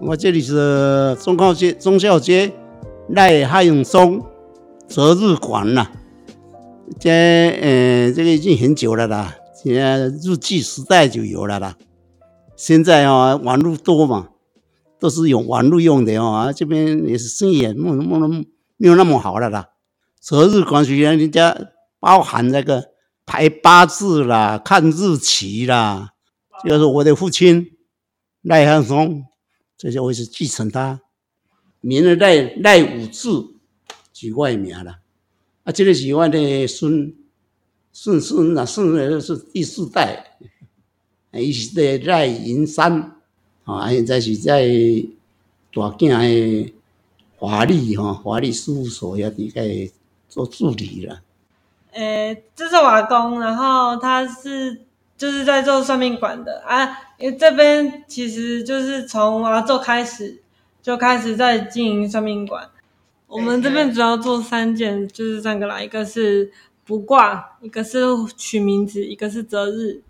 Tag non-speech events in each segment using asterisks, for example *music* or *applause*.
我这里是忠孝街，忠孝街赖汉松择日馆呐。这呃，这个已经很久了啦，现在日据时代就有了啦。现在啊，网络多嘛，都是用网络用的啊。这边也是生意也没没没没有那么好了啦。择日馆虽然人家包含那个排八字啦、看日期啦，就是我的父亲赖汉松。这些我是继承他，名字赖赖武志，取外名了。啊，这个是我的孙孙孙啊，孙是第四代，一是在赖银山，啊，现在是在大件的华丽哈华丽事务所要离开做助理了。诶，这是瓦工，然后他是。就是在做算命馆的啊，因为这边其实就是从阿祖开始就开始在经营算命馆。我们这边主要做三件，就是三个啦，一个是卜卦，一个是取名字，一个是择日。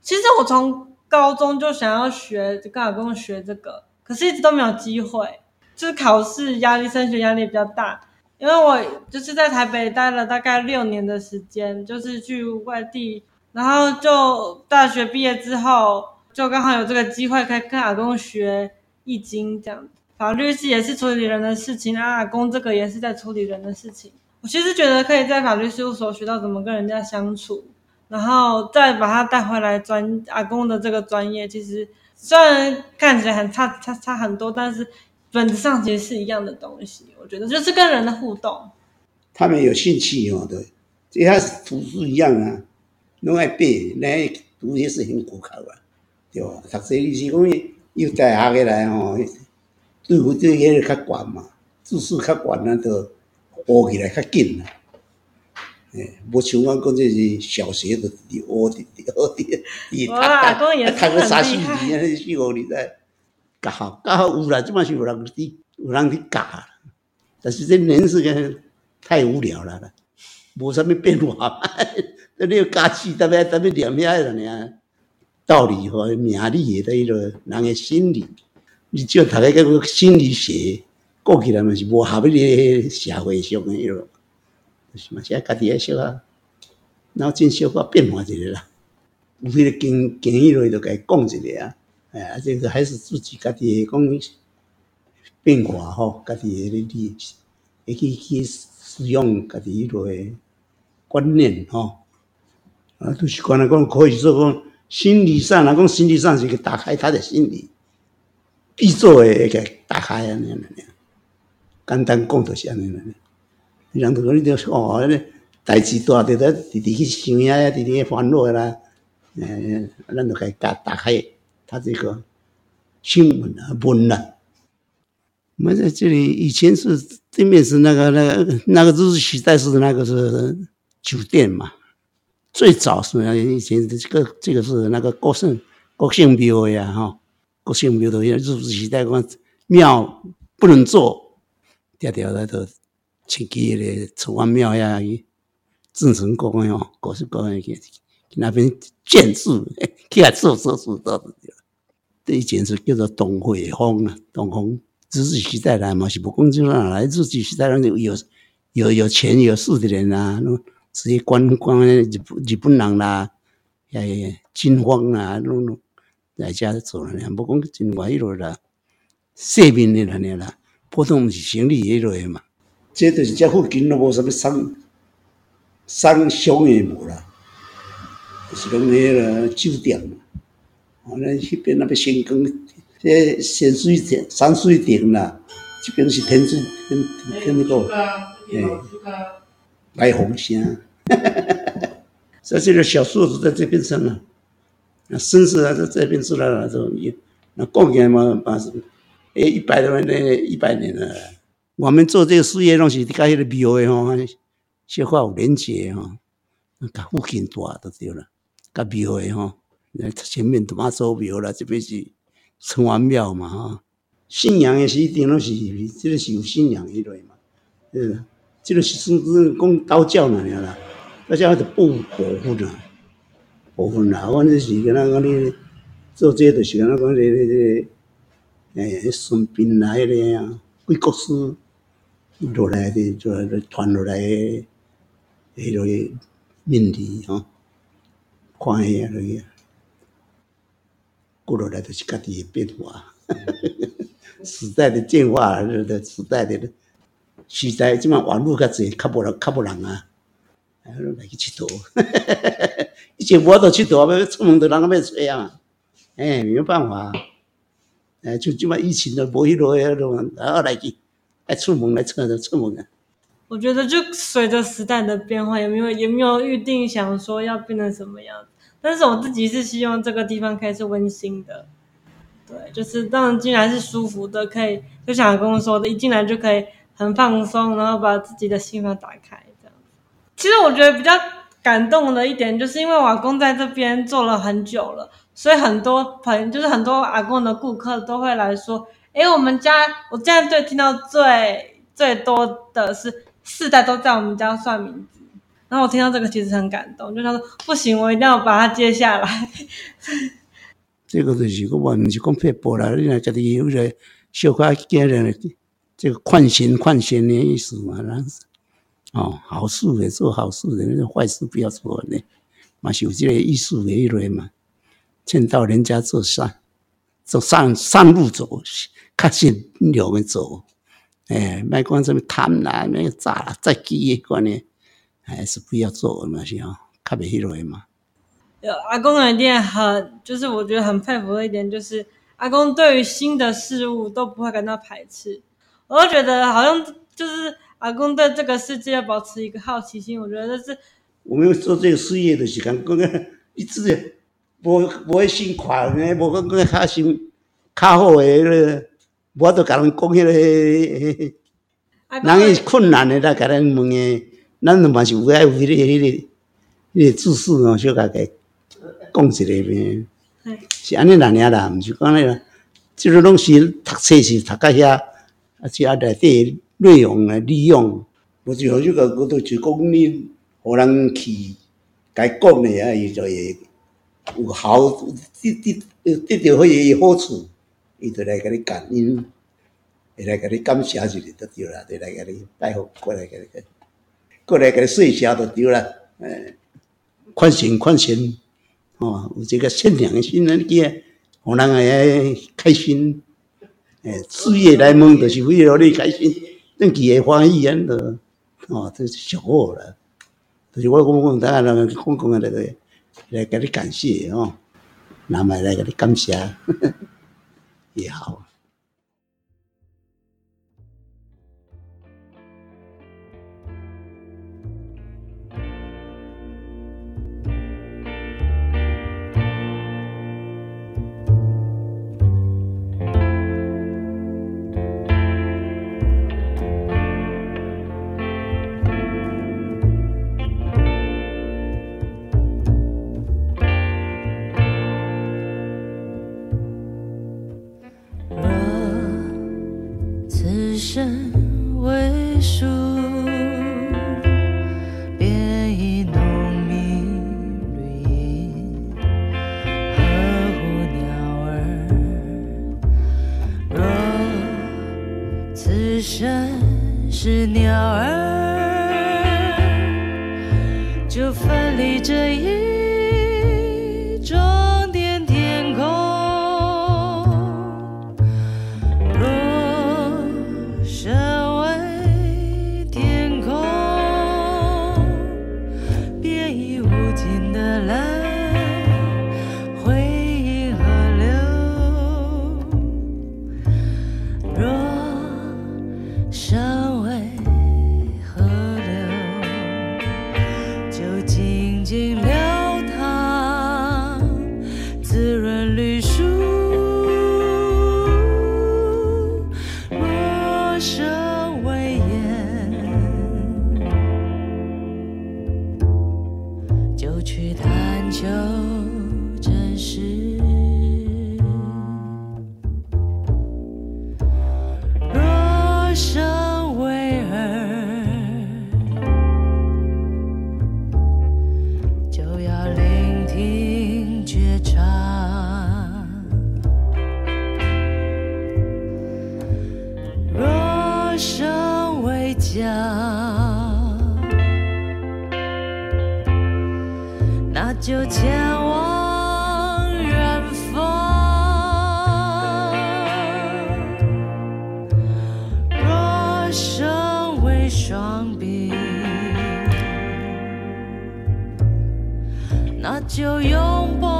其实我从高中就想要学，就跟阿公学这个，可是一直都没有机会，就是考试压力、升学压力比较大。因为我就是在台北待了大概六年的时间，就是去外地。然后就大学毕业之后，就刚好有这个机会，可以跟阿公学易经这样。法律系也是处理人的事情，啊，阿公这个也是在处理人的事情。我其实觉得可以在法律事务所学到怎么跟人家相处，然后再把他带回来专阿公的这个专业。其实虽然看起来很差差差很多，但是本质上其实是一样的东西。我觉得就是跟人的互动。他们有兴趣哦，对，这还是图书一样啊。拢爱背，那读也是很苦靠啊，对吧？读书你是讲又大学个来哦，对不对？也是较悬嘛，知识较悬啊，就学起来较紧无像我讲这是小学的学的学的，哇，阿公也是很厉害。四五年在教教有啦，即摆是有人伫有人伫教，但是这年时间太无聊了啦，无啥物变化。你要加气，特别特别念遐个呢道理和命理的迄个人的心理，你只要读个个心理学，过起来嘛是无合你社会上的迄个，是嘛？现在家己要小可，脑筋小可变化一下啦。有迄个经经验落就该讲一下啊。哎，这个还是自己家己讲变化吼，家己的理，会去去使用家己迄个观念吼。啊，都是讲来讲可以说讲心理上，来讲心理上是去打开他的心理，必做诶一个打开啊，那样那样。简单讲就是安尼啦。人都讲你着哦，那代志大着得直直去想呀，直直去烦恼啦。诶，咱着该打打开他这个新闻啊，文啊。我们在这里以前是对面是那个那个那个日治时代是那个是酒店嘛。最早是以前这个这个是那个国姓国姓庙呀哈，国姓庙的日治时代光庙不能做，条条的都请去的城隍庙呀，郑成功呀，各式各样去那边建筑，*laughs* 去来做做做到的。这以前是叫做东会风啊，东风日治时代来嘛是不讲就哪来，日治时代人有有有有钱有势的人啊。这些官官日日本人啦，诶，军方啊，拢拢在家做了呢，不讲真外一路啦，市民的那啦，普通是生理迄类嘛。这都是这附近都无什么商商商业无啦，就是讲那个酒店嘛。哦，那迄边那边新光，这山水亭山水亭啦，这边是天水天天那个，诶。白虹虾，*laughs* 所以这个小树子在这边生了，那孙子啊在这边出来了，都有那过年嘛，八十，哎，一百多年，一百年了。我们做这个事业东西，跟那个庙的哈，小可有连结哈，那附近大都对了，跟庙的哈，那前面他妈祖庙了，这边是城隍庙嘛哈，信仰的是一定都是，这个是有信仰一类嘛，嗯，这个是甚至讲道教那样啦，道教是不保护的，保护啦，我这是跟他讲你做这个就是跟他讲这个这个，诶，孙膑来的呀，贵国师落来的，就传落来的，迄个命理吼，看下那个，过落来就是家己的变化。*laughs* 时代的进化，这个时代的时代，即马网络较济，较无人，较无人啊，来去佚佗。*laughs* 以前我都佚佗，要出门都人要催啊，哎，没有办法，哎，就即马疫情都无迄落迄落，然后来去爱出门来出就出门啊。我觉得就随着时代的变化，有没有有没有预定想说要变成什么样子？但是我自己是希望这个地方可以是温馨的。对，就是让人进来是舒服的，可以就像跟我说的，一进来就可以很放松，然后把自己的心房打开这样。其实我觉得比较感动的一点，就是因为我阿公在这边做了很久了，所以很多朋友，就是很多阿公的顾客都会来说：“哎，我们家我现在最听到最最多的是四代都在我们家算名字。”然后我听到这个其实很感动，就他说：“不行，我一定要把它接下来。”这个就是我们是讲撇步啦，你若家己有个小可惊人，这个劝贤劝贤的意思嘛，那是哦，好事的做好事的，坏事不要做呢，嘛是有这个意思的一类嘛，劝导人家做善，走上上路走，较善良的走，哎，卖讲什么贪婪，那个诈啦，再记的观念，还是不要做嘛，是哦，较袂迄类嘛。有阿公的一点很，就是我觉得很佩服的一点，就是阿公对于新的事物都不会感到排斥。我都觉得好像就是阿公对这个世界要保持一个好奇心。我觉得这是我们做这个事业的时间，讲个一直无无会心宽的，无讲讲较心较好的个，我都甲人讲迄个，人伊困难的来甲咱问的，咱都嘛是有爱有迄个迄个迄个知识哦，小可个。讲一个呗，是安尼那尔啦，毋是讲迄个，即个拢是读册是读到遐，啊，只啊内底内容来利用，无就好就个个都就讲你，互人去该讲的啊，伊就会有好得得得到迄个好处，伊就来甲你感恩，会来甲你感谢一下就对啦，就来甲你拜福过来甲你，过来甲你说谢就对啦，诶，宽心宽心。哦，有这个善良的心，人家互人会开心。诶，事业来门就是为了你开心，恁其会欢喜安的。哦，这是上好了。就是我讲讲，大家人讲讲的那个，来给你感谢哦，那么来给你感谢，呵 *laughs* 呵也好。就分离这一双臂，那就拥抱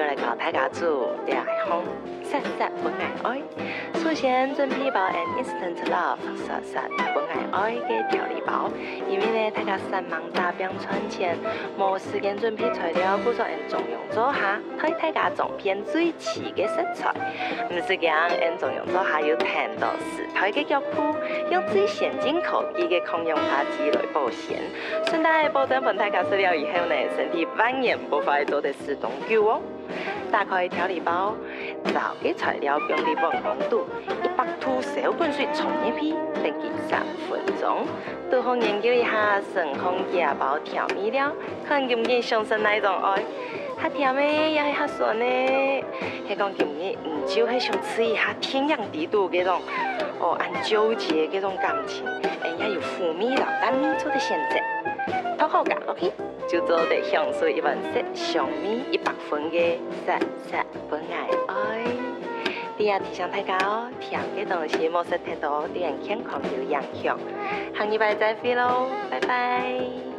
就来搞大家做恋爱红，杀杀不爱爱，首先准备包 an instant love，杀杀不爱爱嘅调理包，因为呢大家三忙大病存钱，冇时间准备材料，故作按中庸做下，睇大家总编最齐嘅食材，唔是讲按中庸做下要谈到食材嘅脚谱，用最先进科技嘅抗氧化剂来保鲜，顺带保证本大家食了以后呢身体。万年不坏做的是东久哦。打开调理包，找个材料，用低温温度，一百度小滚水冲一批，等佢三分钟。都好研究一下深烘夹包调味料，看见唔见上身那种爱，哈甜的也系哈酸的，还讲见唔见唔就系想吃一下天壤地度嗰种，哦，按纠结嗰种感情，人家有负面老干米做的选择，好好噶，OK，。就做得香水一万色，香米一百分的杀杀不爱爱。你也提醒大家哦，甜的东西莫食太多，对健康有影响。下礼拜再会喽，拜拜。